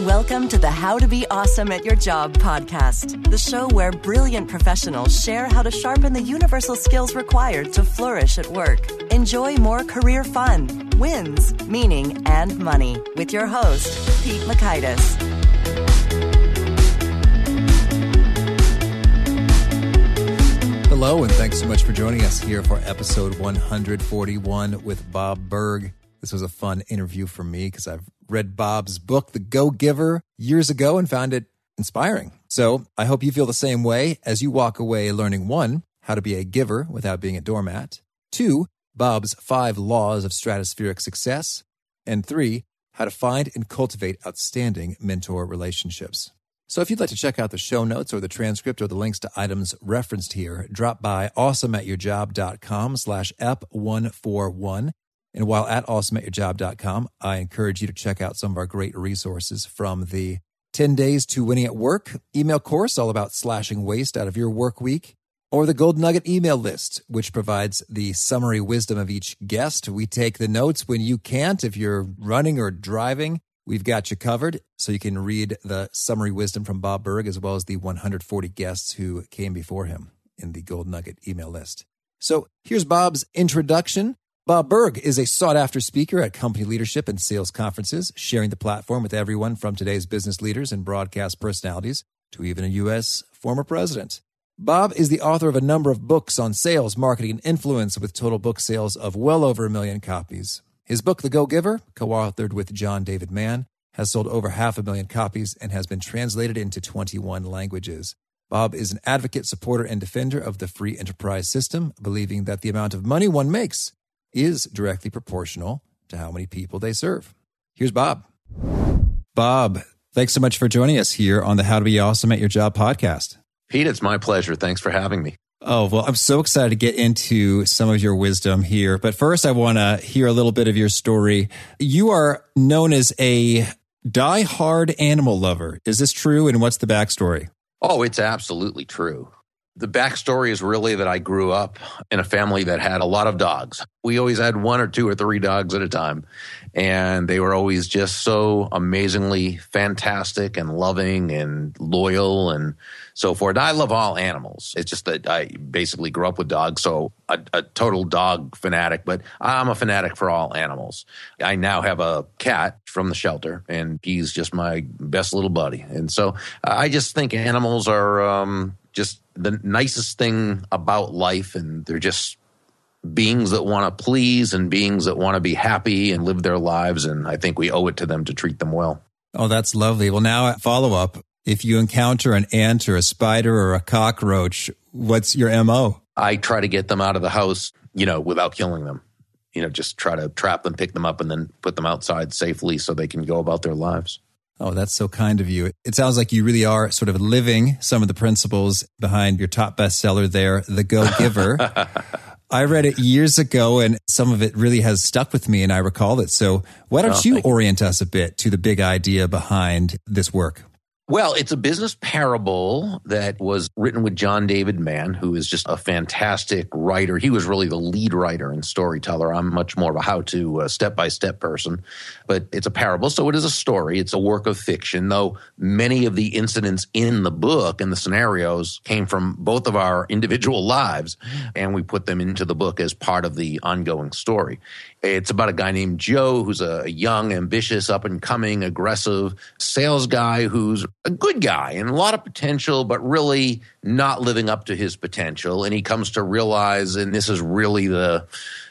Welcome to the How to Be Awesome at Your Job podcast, the show where brilliant professionals share how to sharpen the universal skills required to flourish at work. Enjoy more career fun, wins, meaning, and money with your host, Pete Mockaitis. Hello, and thanks so much for joining us here for episode 141 with Bob Burg. This was a fun interview for me because I've read Bob's book, The Go Giver, years ago and found it inspiring. So I hope you feel the same way as you walk away learning one, how to be a giver without being a doormat, two, Bob's five laws of stratospheric success, and three, how to find and cultivate outstanding mentor relationships. So if you'd like to check out the show notes or the transcript or the links to items referenced here, drop by awesomeatyourjob.com slash ep141 and while at awesomeatyourjob.com, I encourage you to check out some of our great resources from the 10 Days to Winning at Work email course, all about slashing waste out of your work week, or the Gold Nugget email list, which provides the summary wisdom of each guest. We take the notes when you can't. If you're running or driving, we've got you covered. So you can read the summary wisdom from Bob Burg as well as the 140 guests who came before him in the Gold Nugget email list. So here's Bob's introduction. Bob Burg is a sought after speaker at company leadership and sales conferences, sharing the platform with everyone from today's business leaders and broadcast personalities to even a U.S. former president. Bob is the author of a number of books on sales, marketing, and influence with total book sales of well over a million copies. His book, The Go Giver, co authored with John David Mann, has sold over half a million copies and has been translated into 21 languages. Bob is an advocate, supporter, and defender of the free enterprise system, believing that the amount of money one makes is directly proportional to how many people they serve. Here's Bob. Bob, thanks so much for joining us here on the How to Be Awesome at Your Job podcast. Pete, it's my pleasure. Thanks for having me. Oh, well, I'm so excited to get into some of your wisdom here. But first, I want to hear a little bit of your story. You are known as a die-hard animal lover. Is this true? And what's the backstory? Oh, it's absolutely true. The backstory is really that I grew up in a family that had a lot of dogs. We always had one or two or three dogs at a time. And they were always just so amazingly fantastic and loving and loyal and so forth. I love all animals. It's just that I basically grew up with dogs, so a, a total dog fanatic, but I'm a fanatic for all animals. I now have a cat from the shelter, and he's just my best little buddy. And so I just think animals are um, just the nicest thing about life, and they're just beings that want to please and beings that want to be happy and live their lives. And I think we owe it to them to treat them well. Oh, that's lovely. Well, now follow up. If you encounter an ant or a spider or a cockroach, what's your MO? I try to get them out of the house, you know, without killing them. You know, just try to trap them, pick them up, and then put them outside safely so they can go about their lives. Oh, that's so kind of you. It sounds like you really are sort of living some of the principles behind your top bestseller there, The Go Giver. I read it years ago and some of it really has stuck with me and I recall it. So why don't oh, you orient us a bit to the big idea behind this work? Well, it's a business parable that was written with John David Mann, who is just a fantastic writer. He was really the lead writer and storyteller. I'm much more of a how to uh, step by step person, but it's a parable. So it is a story. It's a work of fiction, though many of the incidents in the book and the scenarios came from both of our individual lives, and we put them into the book as part of the ongoing story. It's about a guy named Joe who's a young, ambitious, up and coming, aggressive sales guy who's a good guy and a lot of potential, but really not living up to his potential. And he comes to realize, and this is really the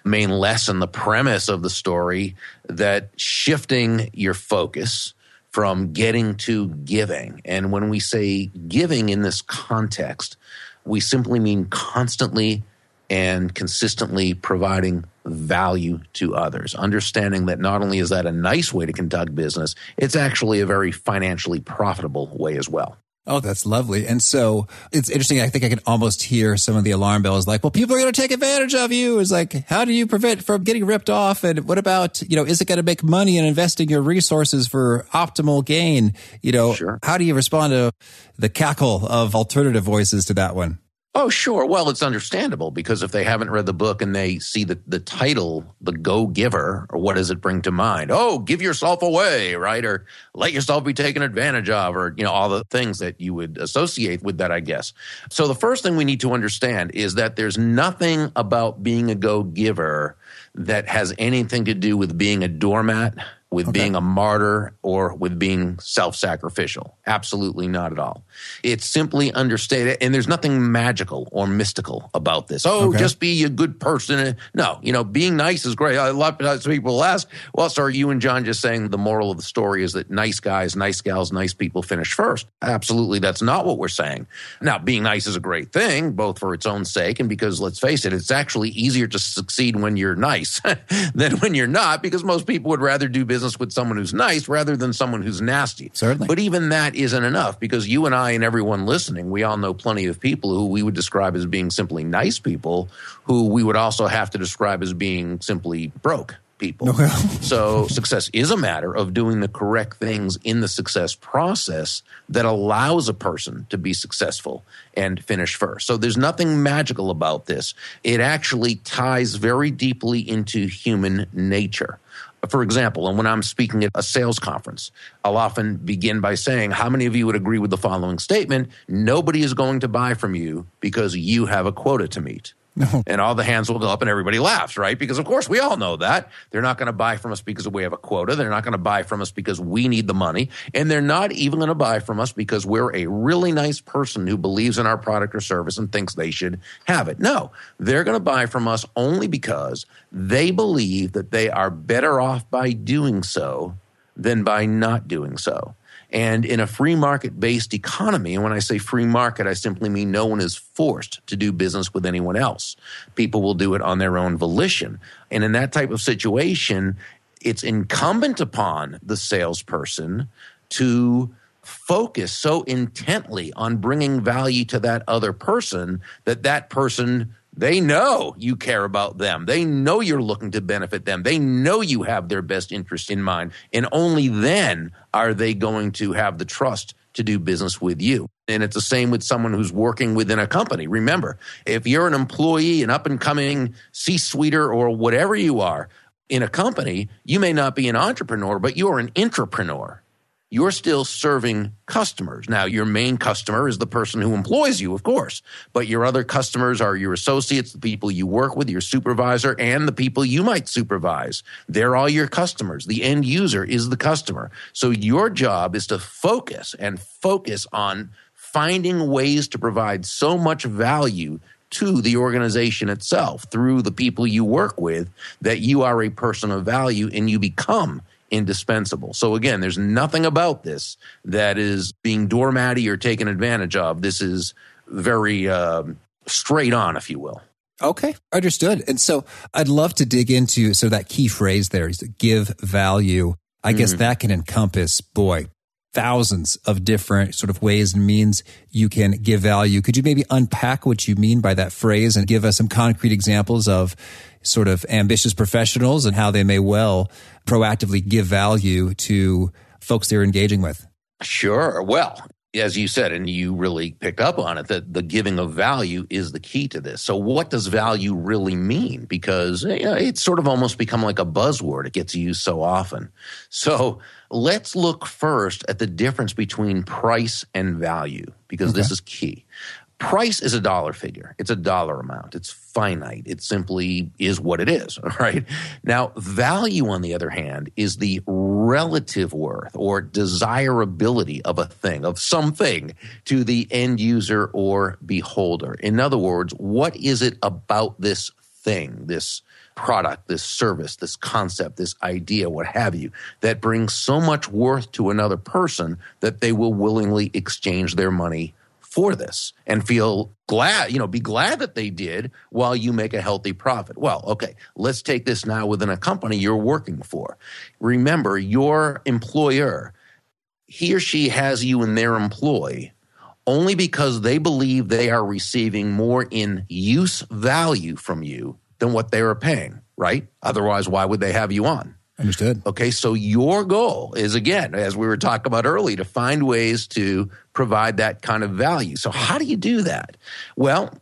main lesson, the premise of the story, that shifting your focus from getting to giving. And when we say giving in this context, we simply mean constantly and consistently providing value to others. Understanding that not only is that a nice way to conduct business, it's actually a very financially profitable way as well. Oh, that's lovely. And so it's interesting. I think I can almost hear some of the alarm bells like, well, people are going to take advantage of you. It's like, how do you prevent from getting ripped off? And what about, you know, is it going to make money and investing your resources for optimal gain? You know, sure. how do you respond to the cackle of alternative voices to that one? Oh, sure. Well, it's understandable because if they haven't read the book and they see the, the title, The Go Giver, or what does it bring to mind? Oh, give yourself away, right? Or let yourself be taken advantage of, or, you know, all the things that you would associate with that, I guess. So the first thing we need to understand is that there's nothing about being a go giver that has anything to do with being a doormat with okay. being a martyr or with being self sacrificial. Absolutely not at all. It's simply understated, and there's nothing magical or mystical about this. Oh, okay. just be a good person. No, you know, being nice is great. A lot of people ask, well, so are you and John just saying the moral of the story is that nice guys, nice gals, nice people finish first? Absolutely, that's not what we're saying. Now, being nice is a great thing, both for its own sake and because, let's face it, it's actually easier to succeed when you're nice than when you're not, because most people would rather do business business with someone who's nice rather than someone who's nasty. Certainly. But even that isn't enough because you and I and everyone listening, we all know plenty of people who we would describe as being simply nice people who we would also have to describe as being simply broke people. so success is a matter of doing the correct things in the success process that allows a person to be successful and finish first. So there's nothing magical about this. It actually ties very deeply into human nature. For example, and when I'm speaking at a sales conference, I'll often begin by saying, How many of you would agree with the following statement? Nobody is going to buy from you because you have a quota to meet. And all the hands will go up and everybody laughs, right? Because of course we all know that. They're not going to buy from us because we have a quota. They're not going to buy from us because we need the money. And they're not even going to buy from us because we're a really nice person who believes in our product or service and thinks they should have it. No, they're going to buy from us only because they believe that they are better off by doing so than by not doing so. And in a free market based economy, and when I say free market, I simply mean no one is forced to do business with anyone else. People will do it on their own volition. And in that type of situation, it's incumbent upon the salesperson to focus so intently on bringing value to that other person that that person they know you care about them. They know you're looking to benefit them. They know you have their best interest in mind. And only then are they going to have the trust to do business with you. And it's the same with someone who's working within a company. Remember, if you're an employee, an up and coming C suiter, or whatever you are in a company, you may not be an entrepreneur, but you're an intrapreneur you're still serving customers. Now, your main customer is the person who employs you, of course, but your other customers are your associates, the people you work with, your supervisor, and the people you might supervise. They're all your customers. The end user is the customer. So your job is to focus and focus on finding ways to provide so much value to the organization itself through the people you work with that you are a person of value and you become indispensable. So again, there's nothing about this that is being doormatty or taken advantage of. This is very uh, straight on, if you will. Okay, understood. And so I'd love to dig into so that key phrase there is give value. I mm guess that can encompass, boy, thousands of different sort of ways and means you can give value. Could you maybe unpack what you mean by that phrase and give us some concrete examples of sort of ambitious professionals and how they may well proactively give value to folks they're engaging with? Sure. Well, as you said, and you really picked up on it, that the giving of value is the key to this. So, what does value really mean? Because you know, it's sort of almost become like a buzzword. It gets used so often. So, let's look first at the difference between price and value, because okay. this is key. Price is a dollar figure. It's a dollar amount. It's finite. It simply is what it is, right? Now, value, on the other hand, is the relative worth or desirability of a thing, of something to the end user or beholder. In other words, what is it about this thing, this product, this service, this concept, this idea, what have you, that brings so much worth to another person that they will willingly exchange their money for this and feel glad, you know, be glad that they did while you make a healthy profit. Well, okay, let's take this now within a company you're working for. Remember, your employer, he or she has you in their employ only because they believe they are receiving more in use value from you than what they are paying, right? Otherwise, why would they have you on? Understood. Okay, so your goal is again, as we were talking about earlier, to find ways to provide that kind of value. So, how do you do that? Well,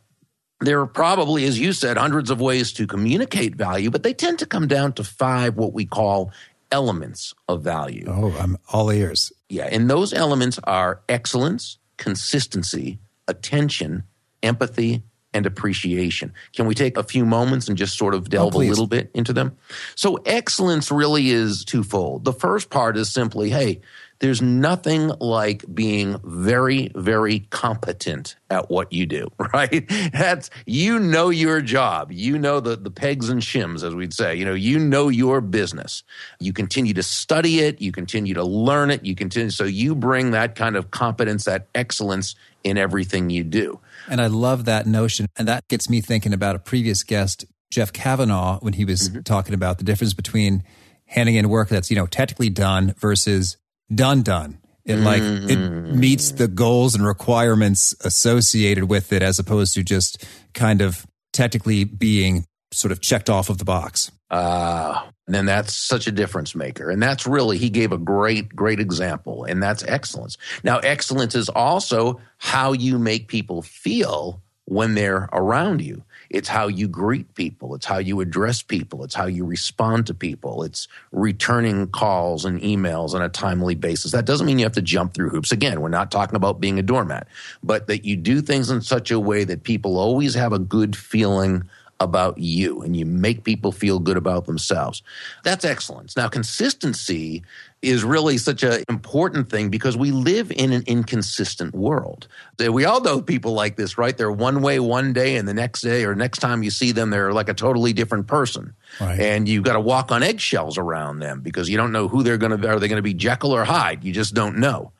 there are probably, as you said, hundreds of ways to communicate value, but they tend to come down to five what we call elements of value. Oh, I'm all ears. Yeah, and those elements are excellence, consistency, attention, empathy, and appreciation. Can we take a few moments and just sort of oh, delve oh, a little bit into them? So, excellence really is twofold. The first part is simply, hey, there's nothing like being very, very competent at what you do, right? That's, you know your job. You know the, the pegs and shims, as we'd say. You know, you know your business. You continue to study it. You continue to learn it. You continue. So you bring that kind of competence, that excellence in everything you do. And I love that notion. And that gets me thinking about a previous guest, Jeff Kavanaugh, when he was mm-hmm. talking about the difference between handing in work that's, you know, technically done versus done done. It like mm-hmm. it meets the goals and requirements associated with it as opposed to just kind of technically being sort of checked off of the box. Uh, then that's such a difference maker. And that's really, he gave a great, great example, and that's excellence. Now, excellence is also how you make people feel when they're around you. It's how you greet people. It's how you address people. It's how you respond to people. It's returning calls and emails on a timely basis. That doesn't mean you have to jump through hoops. Again, we're not talking about being a doormat, but that you do things in such a way that people always have a good feeling about you and you make people feel good about themselves. That's excellence. Now, consistency is really such an important thing because we live in an inconsistent world. We all know people like this, right? They're one way one day and the next day or next time you see them, they're like a totally different person. Right. And you've got to walk on eggshells around them because you don't know who they're going to be. Are they going to be Jekyll or Hyde? You just don't know.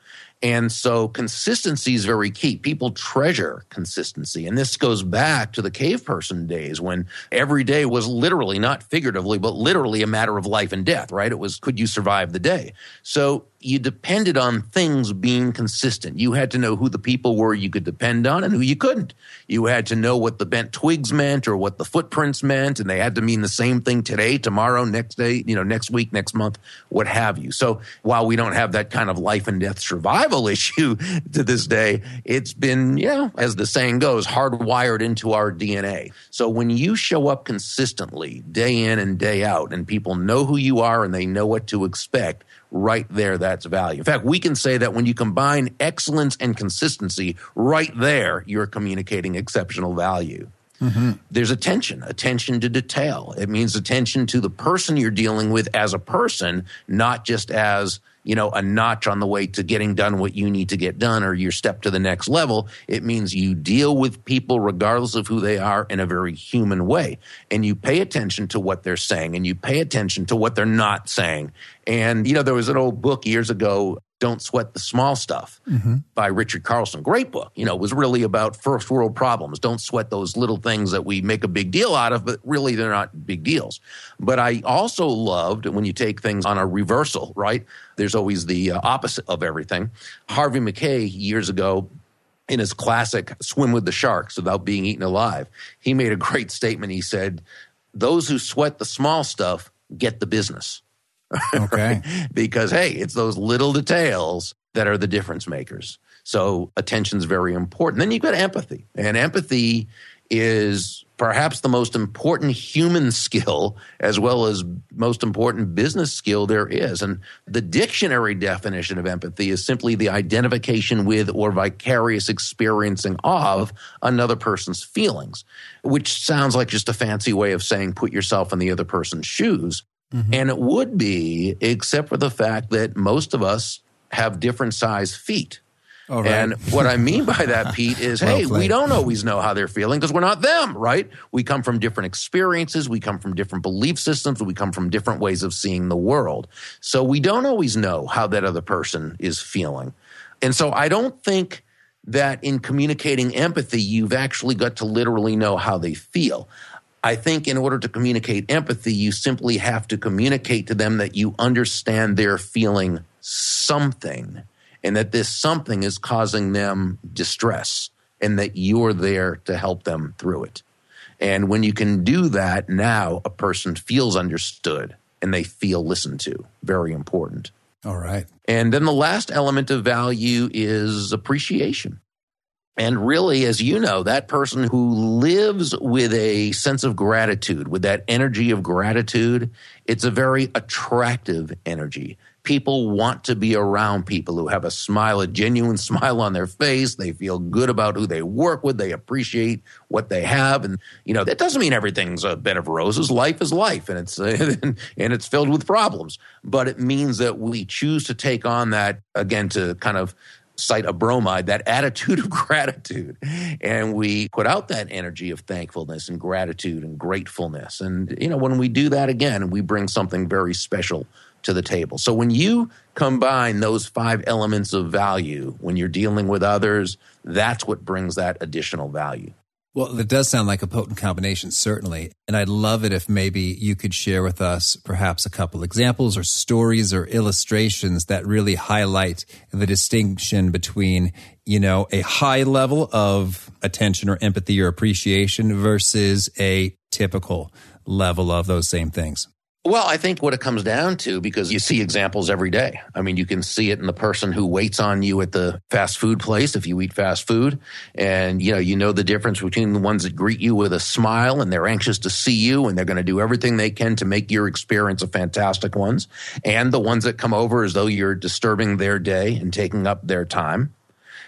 And so consistency is very key. People treasure consistency. And this goes back to the cave person days when every day was literally, not figuratively, but literally a matter of life and death, right? It was, could you survive the day? So you depended on things being consistent. You had to know who the people were you could depend on and who you couldn't. You had to know what the bent twigs meant or what the footprints meant, and they had to mean the same thing today, tomorrow, next day, you know, next week, next month, what have you. So while we don't have that kind of life and death survival issue to this day, it's been, you know, as the saying goes, hardwired into our DNA. So when you show up consistently day in and day out, and people know who you are and they know what to expect, right there, that's value. In fact, we can say that when you combine excellence and consistency, right there, you're communicating exceptional value. Mm-hmm. There's attention, attention to detail. It means attention to the person you're dealing with as a person, not just as you know, a notch on the way to getting done what you need to get done or your step to the next level. It means you deal with people regardless of who they are in a very human way. And you pay attention to what they're saying and you pay attention to what they're not saying. And, you know, there was an old book years ago don't Sweat the Small Stuff mm-hmm. by Richard Carlson. Great book. You know, it was really about first world problems. Don't sweat those little things that we make a big deal out of, but really they're not big deals. But I also loved when you take things on a reversal, right? There's always the uh, opposite of everything. Harvey Mackay years ago in his classic Swim with the Sharks without being eaten alive, he made a great statement. He said, Those who sweat the small stuff get the business. Okay. right? Because, hey, it's those little details that are the difference makers. So attention's very important. Then you've got empathy. And empathy is perhaps the most important human skill as well as most important business skill there is. And the dictionary definition of empathy is simply the identification with or vicarious experiencing of another person's feelings, which sounds like just a fancy way of saying put yourself in the other person's shoes. Mm-hmm. And it would be, except for the fact that most of us have different size feet. Right. And what I mean by that, Pete, is well hey, played. we don't always know how they're feeling because we're not them, right? We come from different experiences, we come from different belief systems, we come from different ways of seeing the world. So we don't always know how that other person is feeling. And so I don't think that in communicating empathy, you've actually got to literally know how they feel. I think in order to communicate empathy, you simply have to communicate to them that you understand they're feeling something and that this something is causing them distress and that you're there to help them through it. And when you can do that, now a person feels understood and they feel listened to. Very important. All right. And then the last element of value is appreciation. And really, as you know, that person who lives with a sense of gratitude, with that energy of gratitude, it's a very attractive energy. People want to be around people who have a smile, a genuine smile on their face. They feel good about who they work with. They appreciate what they have. And, you know, that doesn't mean everything's a bed of roses. Life is life and it's, and it's filled with problems. But it means that we choose to take on that, again, to kind of cite a bromide, that attitude of gratitude. And we put out that energy of thankfulness and gratitude and gratefulness. And, you know, when we do that again, we bring something very special to the table. So when you combine those five elements of value when you're dealing with others, that's what brings that additional value. Well, it does sound like a potent combination, certainly. And I'd love it if maybe you could share with us perhaps a couple examples or stories or illustrations that really highlight the distinction between, you know, a high level of attention or empathy or appreciation versus a typical level of those same things. Well, I think what it comes down to, because you see examples every day. I mean, you can see it in the person who waits on you at the fast food place if you eat fast food. And, you know, you know the difference between the ones that greet you with a smile and they're anxious to see you and they're going to do everything they can to make your experience a fantastic one, and the ones that come over as though you're disturbing their day and taking up their time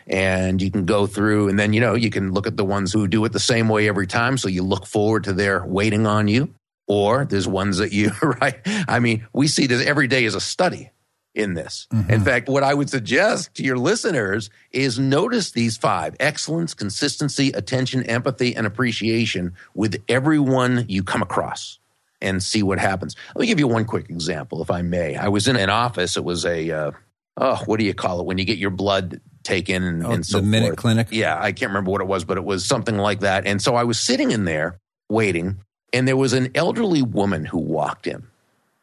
and you can go through and then you know you can look at the ones who do it the same way every time so you look forward to their waiting on you or there's ones that you, right? I mean, we see this every day as a study in this. Mm-hmm. In fact, what I would suggest to your listeners is notice these five excellence, consistency, attention, empathy, and appreciation with everyone you come across and see what happens. Let me give you one quick example, if I may. I was in an office. It was a, uh, oh, what do you call it when you get your blood taken and, oh, and so the minute forth. clinic? Yeah, I can't remember what it was, but it was something like that. And so I was sitting in there waiting and there was an elderly woman who walked in,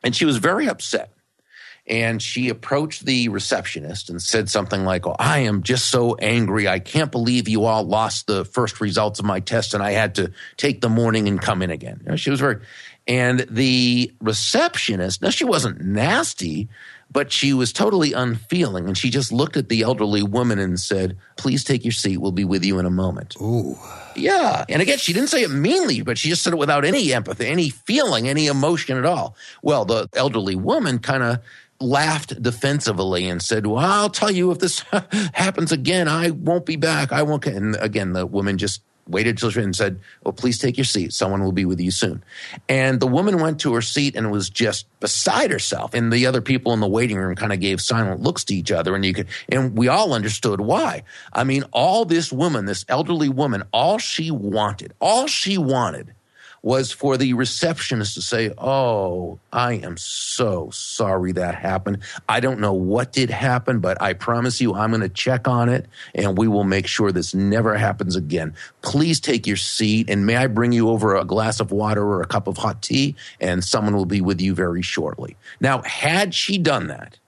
and she was very upset. And she approached the receptionist and said something like, Oh, I am just so angry. I can't believe you all lost the first results of my test and I had to take the morning and come in again. You know, she was very, and the receptionist, now she wasn't nasty, but she was totally unfeeling. And she just looked at the elderly woman and said, Please take your seat. We'll be with you in a moment. Ooh. Yeah. And again, she didn't say it meanly, but she just said it without any empathy, any feeling, any emotion at all. Well, the elderly woman kind of laughed defensively and said, Well, I'll tell you if this happens again, I won't be back. I won't. And again, the woman just waited till she and said, "Well, please take your seat. Someone will be with you soon." And the woman went to her seat and was just beside herself. And the other people in the waiting room kind of gave silent looks to each other, and you could, and we all understood why. I mean, all this woman, this elderly woman, all she wanted, all she wanted was for the receptionist to say, Oh, I am so sorry that happened. I don't know what did happen, but I promise you I'm going to check on it and we will make sure this never happens again. Please take your seat and may I bring you over a glass of water or a cup of hot tea and someone will be with you very shortly. Now, had she done that,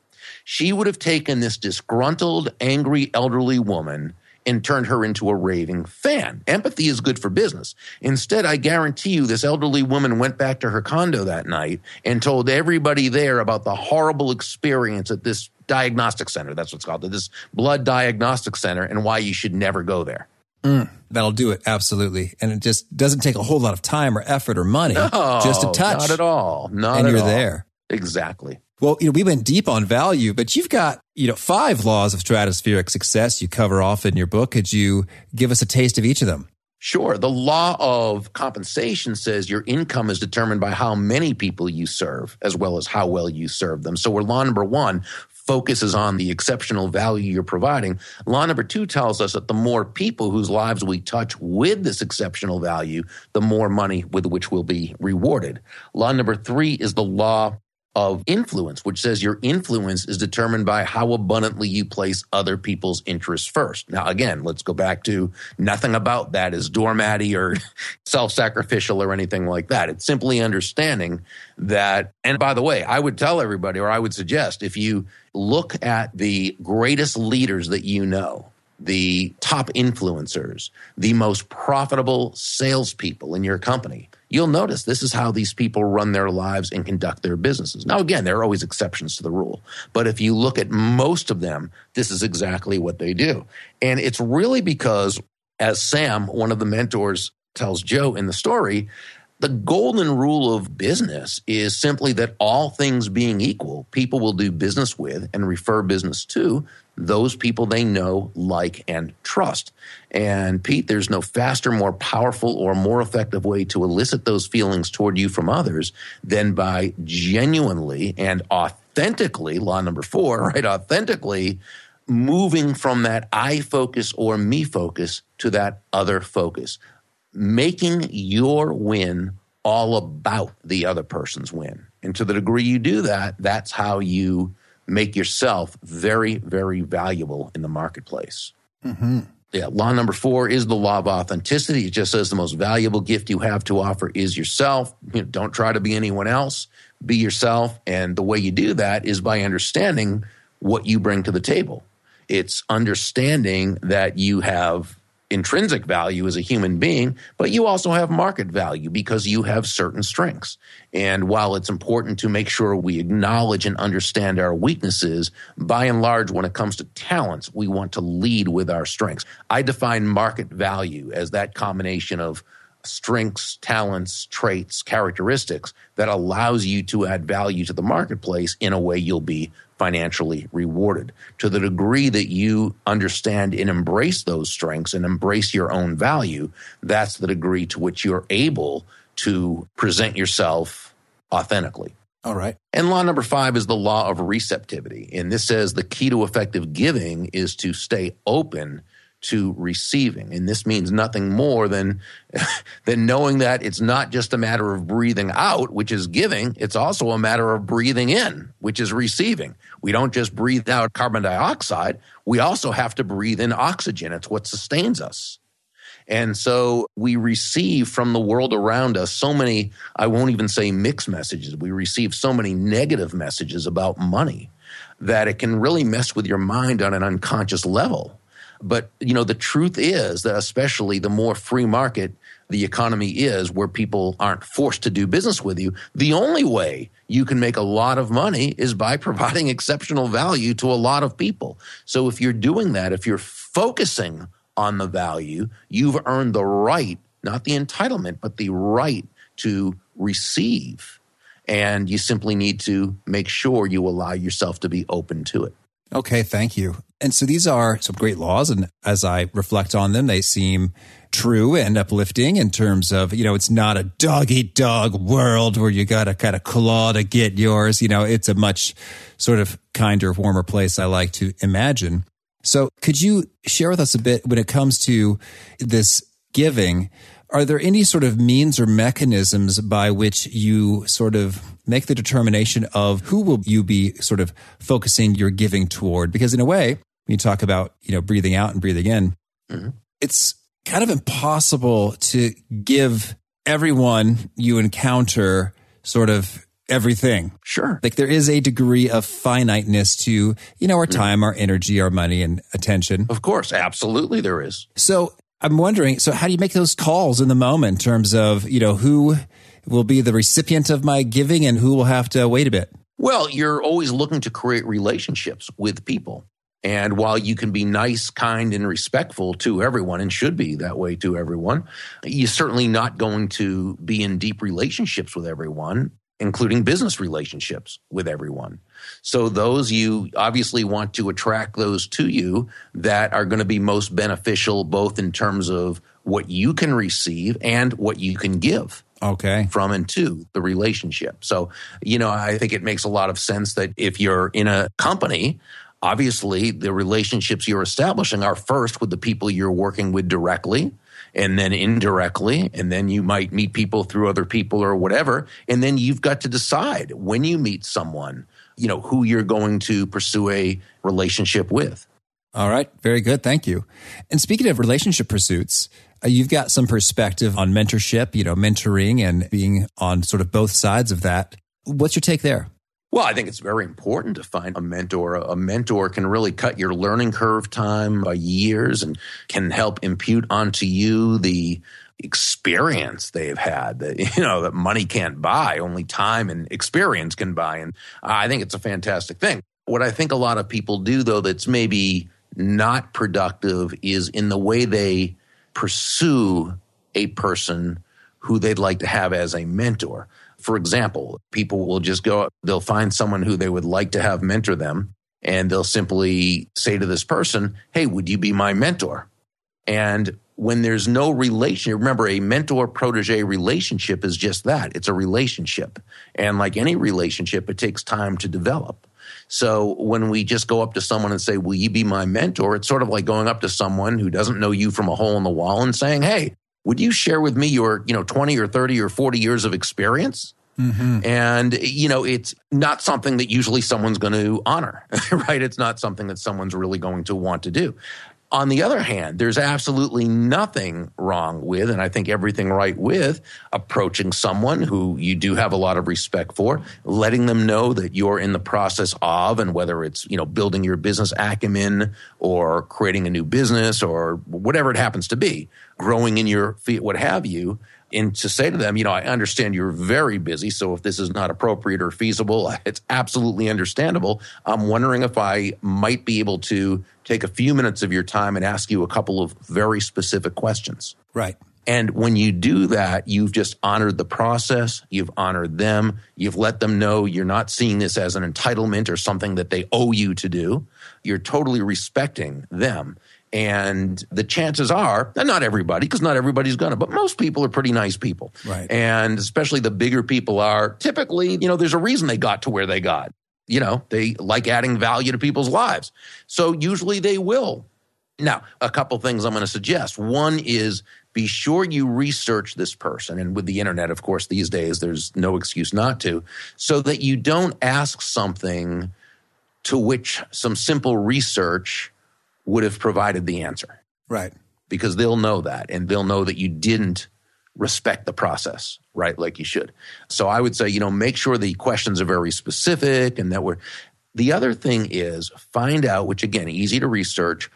she would have taken this disgruntled, angry elderly woman and turned her into a raving fan. Empathy is good for business. Instead, I guarantee you, this elderly woman went back to her condo that night and told everybody there about the horrible experience at this diagnostic center. That's what's called this blood diagnostic center and why you should never go there. Mm, that'll do it. Absolutely. And it just doesn't take a whole lot of time or effort or money. No, just a touch. Not at all. Not and at you're all. there. Exactly. Well, you know, we went deep on value, but you've got, you know, five laws of stratospheric success you cover off in your book. Could you give us a taste of each of them? Sure. The law of compensation says your income is determined by how many people you serve, as well as how well you serve them. So, where law number one focuses on the exceptional value you're providing, law number two tells us that the more people whose lives we touch with this exceptional value, the more money with which we'll be rewarded. Law number three is the law of influence, which says your influence is determined by how abundantly you place other people's interests first. Now, again, let's go back to nothing about that is doormatty or self sacrificial or anything like that. It's simply understanding that, and by the way, I would tell everybody, or I would suggest, if you look at the greatest leaders that you know, the top influencers, the most profitable salespeople in your company, you'll notice this is how these people run their lives and conduct their businesses. Now, again, there are always exceptions to the rule, but if you look at most of them, this is exactly what they do. And it's really because, as Sam, one of the mentors, tells Joe in the story, the golden rule of business is simply that all things being equal, people will do business with and refer business to those people they know, like, and trust. And Pete, there's no faster, more powerful, or more effective way to elicit those feelings toward you from others than by genuinely and authentically, law number four, right? Authentically moving from that I focus or me focus to that other focus making your win all about the other person's win. And to the degree you do that, that's how you make yourself very, very valuable in the marketplace. Mm-hmm. Yeah, law number four is the law of authenticity. It just says the most valuable gift you have to offer is yourself. You know, don't try to be anyone else. Be yourself. And the way you do that is by understanding what you bring to the table. It's understanding that you have intrinsic value as a human being, but you also have market value because you have certain strengths. And while it's important to make sure we acknowledge and understand our weaknesses, by and large, when it comes to talents, we want to lead with our strengths. I define market value as that combination of strengths, talents, traits, characteristics that allows you to add value to the marketplace in a way you'll be financially rewarded. To the degree that you understand and embrace those strengths and embrace your own value, that's the degree to which you're able to present yourself authentically. All right. And law number five is the law of receptivity. And this says the key to effective giving is to stay open to receiving. And this means nothing more than, than knowing that it's not just a matter of breathing out, which is giving. It's also a matter of breathing in, which is receiving. We don't just breathe out carbon dioxide. We also have to breathe in oxygen. It's what sustains us. And so we receive from the world around us so many, I won't even say mixed messages. We receive so many negative messages about money that it can really mess with your mind on an unconscious level. But, you know, the truth is that especially the more free market the economy is, where people aren't forced to do business with you, the only way you can make a lot of money is by providing exceptional value to a lot of people. So if you're doing that, if you're focusing on the value, you've earned the right, not the entitlement, but the right to receive. And you simply need to make sure you allow yourself to be open to it. Okay, thank you. And so these are some great laws. And as I reflect on them, they seem true and uplifting in terms of, you know, it's not a dog eat dog world where you got to kind of claw to get yours. You know, it's a much sort of kinder, warmer place I like to imagine. So could you share with us a bit when it comes to this giving? Are there any sort of means or mechanisms by which you sort of make the determination of who will you be sort of focusing your giving toward? Because in a way, when you talk about, you know, breathing out and breathing in, mm-hmm. it's kind of impossible to give everyone you encounter sort of everything. Sure. Like there is a degree of finiteness to, you know, our mm-hmm. time, our energy, our money and attention. Of course. Absolutely there is. So I'm wondering, so how do you make those calls in the moment in terms of, you know, who will be the recipient of my giving and who will have to wait a bit? Well, you're always looking to create relationships with people. And while you can be nice, kind, and respectful to everyone and should be that way to everyone, you're certainly not going to be in deep relationships with everyone, including business relationships with everyone. So those you obviously want to attract those to you that are going to be most beneficial, both in terms of what you can receive and what you can give. Okay. From and to the relationship. So, you know, I think it makes a lot of sense that if you're in a company, obviously the relationships you're establishing are first with the people you're working with directly and then indirectly, and then you might meet people through other people or whatever. And then you've got to decide when you meet someone you know, who you're going to pursue a relationship with. All right. Very good. Thank you. And speaking of relationship pursuits, uh, you've got some perspective on mentorship, you know, mentoring and being on sort of both sides of that. What's your take there? Well, I think it's very important to find a mentor. A mentor can really cut your learning curve time by years and can help impute onto you the experience they've had that you know that money can't buy only time and experience can buy. And i think it's a fantastic thing. What i think a lot of people do though that's maybe not productive is in the way they pursue a person who they'd like to have as a mentor for example, people will just go, they'll find someone who they would like to have mentor them, and they'll simply say to this person, Hey, would you be my mentor? And when there's no relation, remember a mentor protege relationship is just that it's a relationship. And like any relationship, it takes time to develop. So when we just go up to someone and say, Will you be my mentor? It's sort of like going up to someone who doesn't know you from a hole in the wall and saying, Hey, would you share with me your, you know, 20 or 30 or 40 years of experience? Mm-hmm. And, you know, it's not something that usually someone's going to honor, right? It's not something that someone's really going to want to do. On the other hand, there's absolutely nothing wrong with, and I think everything right with, approaching someone who you do have a lot of respect for, letting them know that you're in the process of, and whether it's, you know, building your business acumen or creating a new business or whatever it happens to be, growing in your feet, what have you, and to say to them, you know, I understand you're very busy. So if this is not appropriate or feasible, it's absolutely understandable. I'm wondering if I might be able to take a few minutes of your time and ask you a couple of very specific questions. Right. And when you do that, you've just honored the process, you've honored them, you've let them know you're not seeing this as an entitlement or something that they owe you to do. You're totally respecting them. And the chances are, and not everybody, because not everybody's gonna, but most people are pretty nice people. Right. And especially the bigger people are typically, you know, there's a reason they got to where they got. You know, they like adding value to people's lives. So usually they will. Now, a couple things I'm going to suggest. One is be sure you research this person. And with the internet, of course, these days, there's no excuse not to, so that you don't ask something to which some simple research would have provided the answer. Right. Because they'll know that and they'll know that you didn't respect the process, right? Like you should. So I would say, you know, make sure the questions are very specific and that we're. The other thing is find out, which again, easy to research,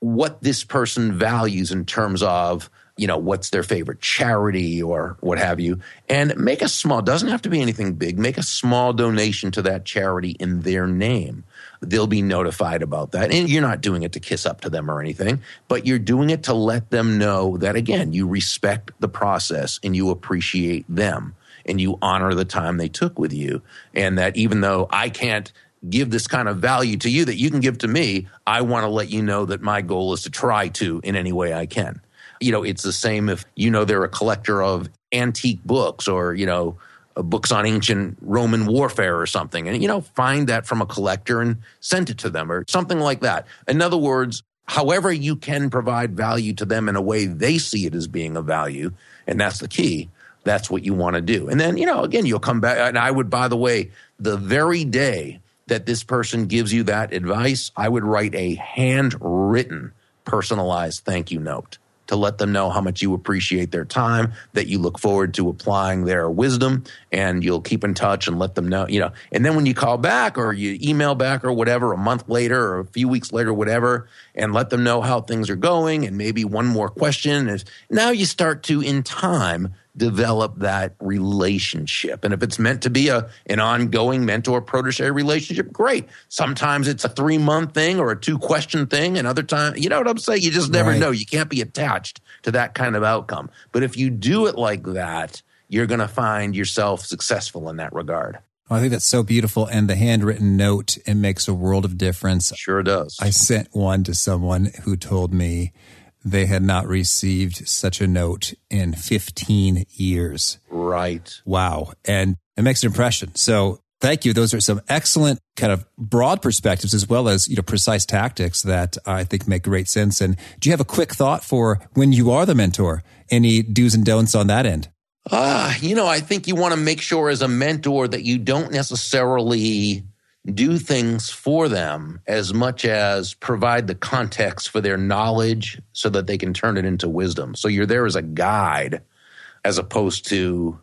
what this person values in terms of you know what's their favorite charity or what have you and make a small doesn't have to be anything big make a small donation to that charity in their name they'll be notified about that. And you're not doing it to kiss up to them or anything but you're doing it to let them know that again you respect the process and you appreciate them and you honor the time they took with you. And that even though I can't give this kind of value to you that you can give to me I want to let you know that my goal is to try to in any way I can. You know, it's the same if you know they're a collector of antique books or, you know, Uh, books on ancient Roman warfare or something. And, you know, find that from a collector and send it to them or something like that. In other words, however you can provide value to them in a way they see it as being of value, and that's the key, that's what you want to do. And then, you know, again, you'll come back. And I would, by the way, the very day that this person gives you that advice, I would write a handwritten, personalized thank you note to let them know how much you appreciate their time, that you look forward to applying their wisdom, and you'll keep in touch and let them know, you know. And then when you call back or you email back or whatever, a month later or a few weeks later, whatever, and let them know how things are going, and maybe one more question is now you start to, in time, develop that relationship. And if it's meant to be a an ongoing mentor protege relationship, great. Sometimes it's a three month thing or a two question thing, and other time, you know what I'm saying? You just never right. know. You can't be attached to that kind of outcome. But if you do it like that, you're going to find yourself successful in that regard. I think that's so beautiful. And the handwritten note, it makes a world of difference. Sure does. I sent one to someone who told me they had not received such a note in 15 years. Right. Wow. And it makes an impression. So thank you. Those are some excellent kind of broad perspectives as well as, you know, precise tactics that I think make great sense. And do you have a quick thought for when you are the mentor? Any do's and don'ts on that end? Ah, you know, I think you want to make sure as a mentor that you don't necessarily do things for them as much as provide the context for their knowledge so that they can turn it into wisdom. So you're there as a guide as opposed to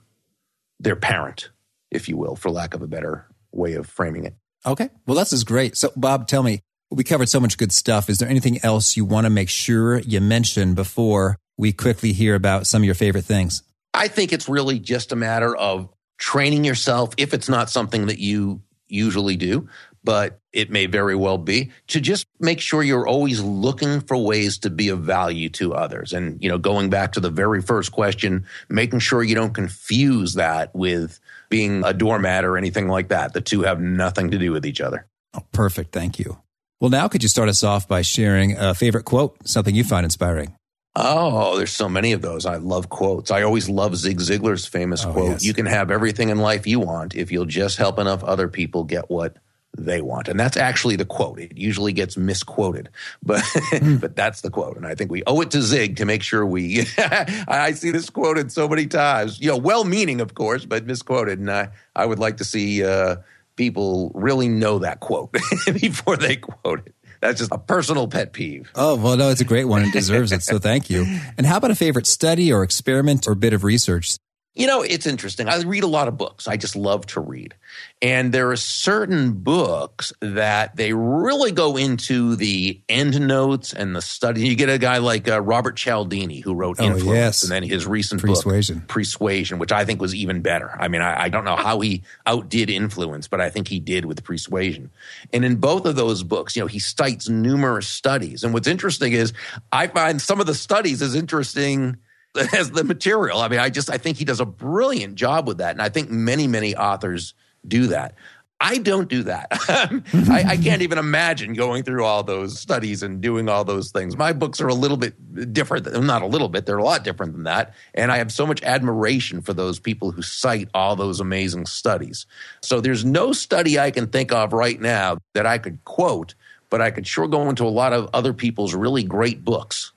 their parent, if you will, for lack of a better way of framing it. Okay. Well, this is great. So, Bob, tell me, we covered so much good stuff. Is there anything else you want to make sure you mention before we quickly hear about some of your favorite things? I think it's really just a matter of training yourself if it's not something that you usually do, but it may very well be to just make sure you're always looking for ways to be of value to others. And, you know, going back to the very first question, making sure you don't confuse that with being a doormat or anything like that. The two have nothing to do with each other. Oh, perfect. Thank you. Well, now could you start us off by sharing a favorite quote, something you find inspiring? Oh, there's so many of those. I love quotes. I always love Zig Ziglar's famous oh, quote yes. You can have everything in life you want if you'll just help enough other people get what they want. And that's actually the quote. It usually gets misquoted, but mm. but that's the quote. And I think we owe it to Zig to make sure we I see this quoted so many times. You know, well meaning of course, but misquoted. And I I would like to see uh, people really know that quote before they quote it. That's just a personal pet peeve. Oh, well, no, it's a great one. It deserves it. So thank you. And how about a favorite study or experiment or bit of research you know, it's interesting. I read a lot of books. I just love to read. And there are certain books that they really go into the end notes and the study. You get a guy like uh, Robert Cialdini who wrote oh, Influence yes. and then his recent Pre-Suasion. book, Pre-Suasion, which I think was even better. I mean, I, I don't know how he outdid Influence, but I think he did with Pre-Suasion. And in both of those books, you know, he cites numerous studies. And what's interesting is I find some of the studies as interesting – as the material. I mean, I just I think he does a brilliant job with that, and I think many many authors do that. I don't do that. I, I, can't even imagine going through all those studies and doing all those things. My books are a little bit different. Not a little bit, they're a lot different than that. And I have so much admiration for those people who cite all those amazing studies. So there's no study I can think of right now that I could quote, but I could sure go into a lot of other people's really great books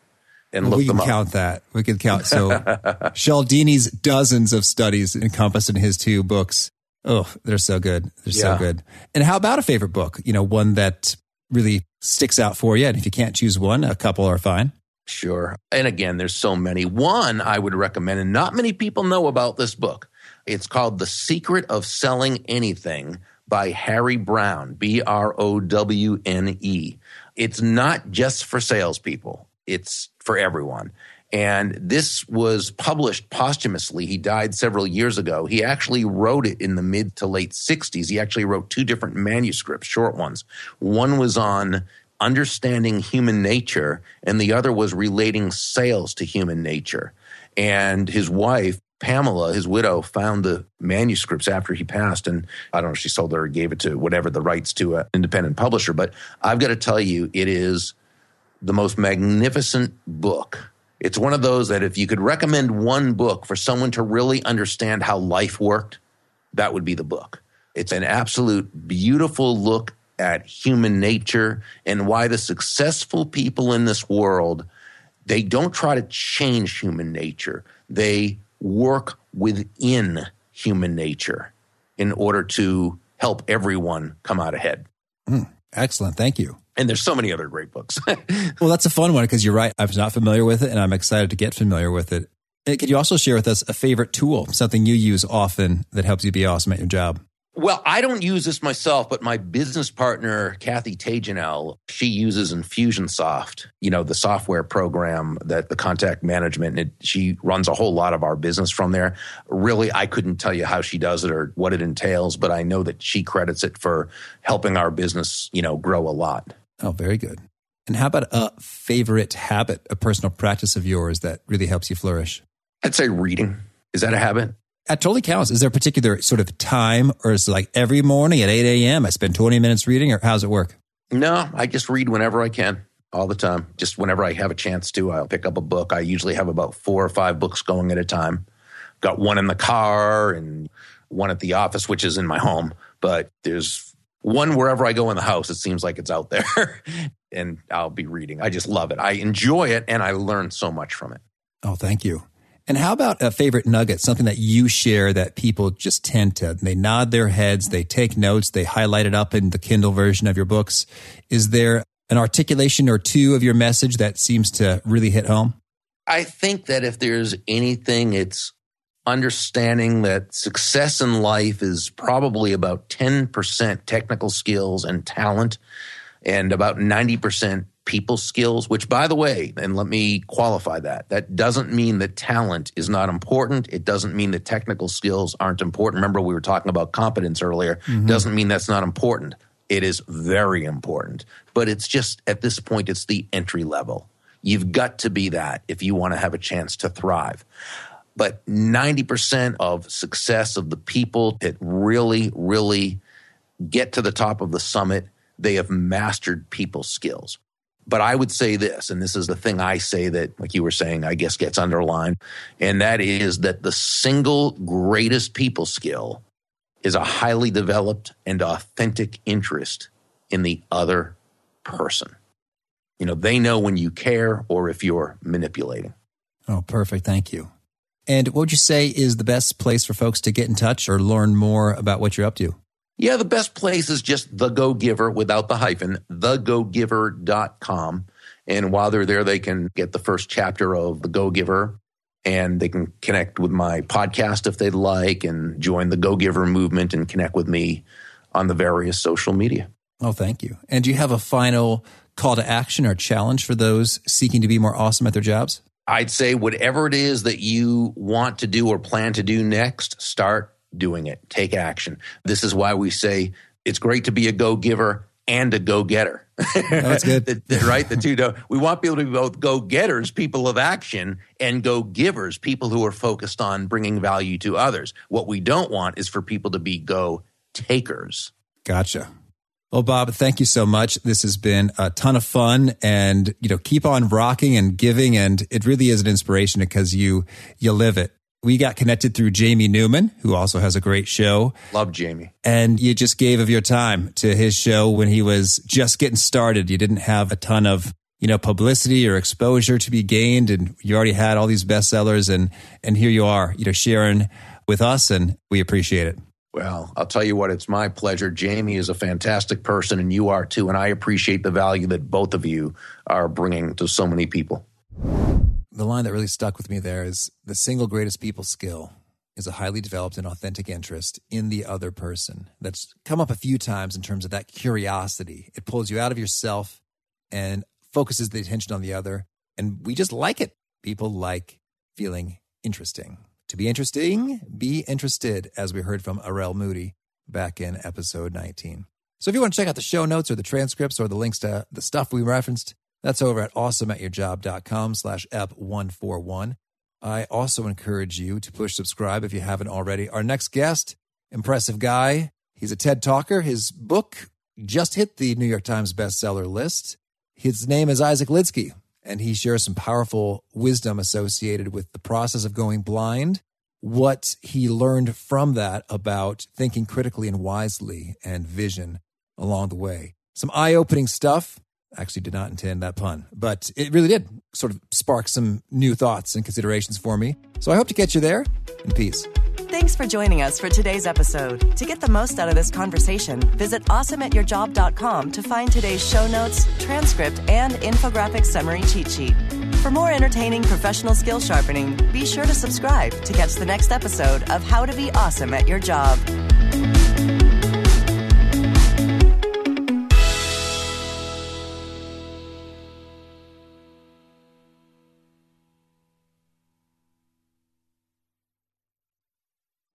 and look we can them count up. that. We can count. So Cialdini's dozens of studies encompassed in his two books. Oh, they're so good. They're yeah. so good. And how about a favorite book? You know, one that really sticks out for you. And if you can't choose one, a couple are fine. Sure. And again, there's so many. One I would recommend, and not many people know about this book. It's called The Secret of Selling Anything by Harry Browne B R O W N E. It's not just for salespeople it's for everyone. And this was published posthumously. He died several years ago. He actually wrote it in the mid to late 60s. He actually wrote two different manuscripts, short ones. One was on understanding human nature, and the other was relating sales to human nature. And his wife, Pamela, his widow, found the manuscripts after he passed. And I don't know if she sold it or gave it to whatever the rights to an independent publisher. But I've got to tell you, it is the most magnificent book. It's one of those that if you could recommend one book for someone to really understand how life worked, that would be the book. It's an absolute beautiful look at human nature and why the successful people in this world they don't try to change human nature. They work within human nature in order to help everyone come out ahead. Mm, excellent. Thank you. And there's so many other great books. well, that's a fun one because you're right. I was not familiar with it and I'm excited to get familiar with it. Could you also share with us a favorite tool, something you use often that helps you be awesome at your job? Well, I don't use this myself, but my business partner, Kathy Tagenel, she uses Infusionsoft, you know, the software program that the contact management, it, she runs a whole lot of our business from there. Really, I couldn't tell you how she does it or what it entails, but I know that she credits it for helping our business, you know, grow a lot. Oh, very good. And how about a favorite habit, a personal practice of yours that really helps you flourish? I'd say reading. Is that a habit? That totally counts. Is there a particular sort of time or is it like every morning at 8 a.m. I spend 20 minutes reading or how's it work? No, I just read whenever I can, all the time. Just whenever I have a chance to, I'll pick up a book. I usually have about four or five books going at a time. Got one in the car and one at the office, which is in my home, but there's one wherever I go in the house. It seems like it's out there and I'll be reading. I just love it. I enjoy it and I learn so much from it. Oh, thank you. And how about a favorite nugget, something that you share that people just tend to, they nod their heads, they take notes, they highlight it up in the Kindle version of your books. Is there an articulation or two of your message that seems to really hit home? I think that if there's anything, it's understanding that success in life is probably about 10% technical skills and talent and about 90% people skills, which by the way, and let me qualify that, that doesn't mean that talent is not important. It doesn't mean that technical skills aren't important. Remember, we were talking about competence earlier. Mm-hmm. Doesn't mean that's not important. It is very important, but it's just at this point, it's the entry level. You've got to be that if you want to have a chance to thrive. But 90% of success of the people that really, really get to the top of the summit, they have mastered people skills. But I would say this, and this is the thing I say that, like you were saying, I guess gets underlined, and that is that the single greatest people skill is a highly developed and authentic interest in the other person. You know, they know when you care or if you're manipulating. Oh, perfect. Thank you. And what would you say is the best place for folks to get in touch or learn more about what you're up to? Yeah, the best place is just the Go Giver without the hyphen, thegogiver.com. And while they're there, they can get the first chapter of The Go Giver and they can connect with my podcast if they'd like and join the Go Giver movement and connect with me on the various social media. Oh, thank you. And do you have a final call to action or challenge for those seeking to be more awesome at their jobs? I'd say whatever it is that you want to do or plan to do next, start doing it. Take action. This is why we say it's great to be a go giver and a go getter. That's good. the, the, right? The two don't. We want people to be both go getters, people of action, and go givers, people who are focused on bringing value to others. What we don't want is for people to be go takers. Gotcha. Well, Bob, thank you so much. This has been a ton of fun and, you know, keep on rocking and giving. And it really is an inspiration because you, you live it. We got connected through Jamie Newman, who also has a great show. Love Jamie. And you just gave of your time to his show when he was just getting started. You didn't have a ton of, you know, publicity or exposure to be gained. And you already had all these bestsellers and, and here you are, you know, sharing with us and we appreciate it. Well, I'll tell you what, it's my pleasure. Jamie is a fantastic person, and you are too. And I appreciate the value that both of you are bringing to so many people. The line that really stuck with me there is the single greatest people skill is a highly developed and authentic interest in the other person. That's come up a few times in terms of that curiosity. It pulls you out of yourself and focuses the attention on the other. And we just like it. People like feeling interesting. To be interesting, be interested, as we heard from Arel Moodie back in episode 19. So if you want to check out the show notes or the transcripts or the links to the stuff we referenced, that's over at awesomeatyourjob.com slash ep141. I also encourage you to push subscribe if you haven't already. Our next guest, impressive guy. He's a TED talker. His book just hit the New York Times bestseller list. His name is Isaac Lidsky and he shares some powerful wisdom associated with the process of going blind, what he learned from that about thinking critically and wisely and vision along the way. Some eye opening stuff. Actually, did not intend that pun, but it really did sort of spark some new thoughts and considerations for me. So I hope to catch you there in peace. Thanks for joining us for today's episode. To get the most out of this conversation, visit awesomeatyourjob.com to find today's show notes, transcript, and infographic summary cheat sheet. For more entertaining professional skill sharpening, be sure to subscribe to catch the next episode of How to Be Awesome at Your Job.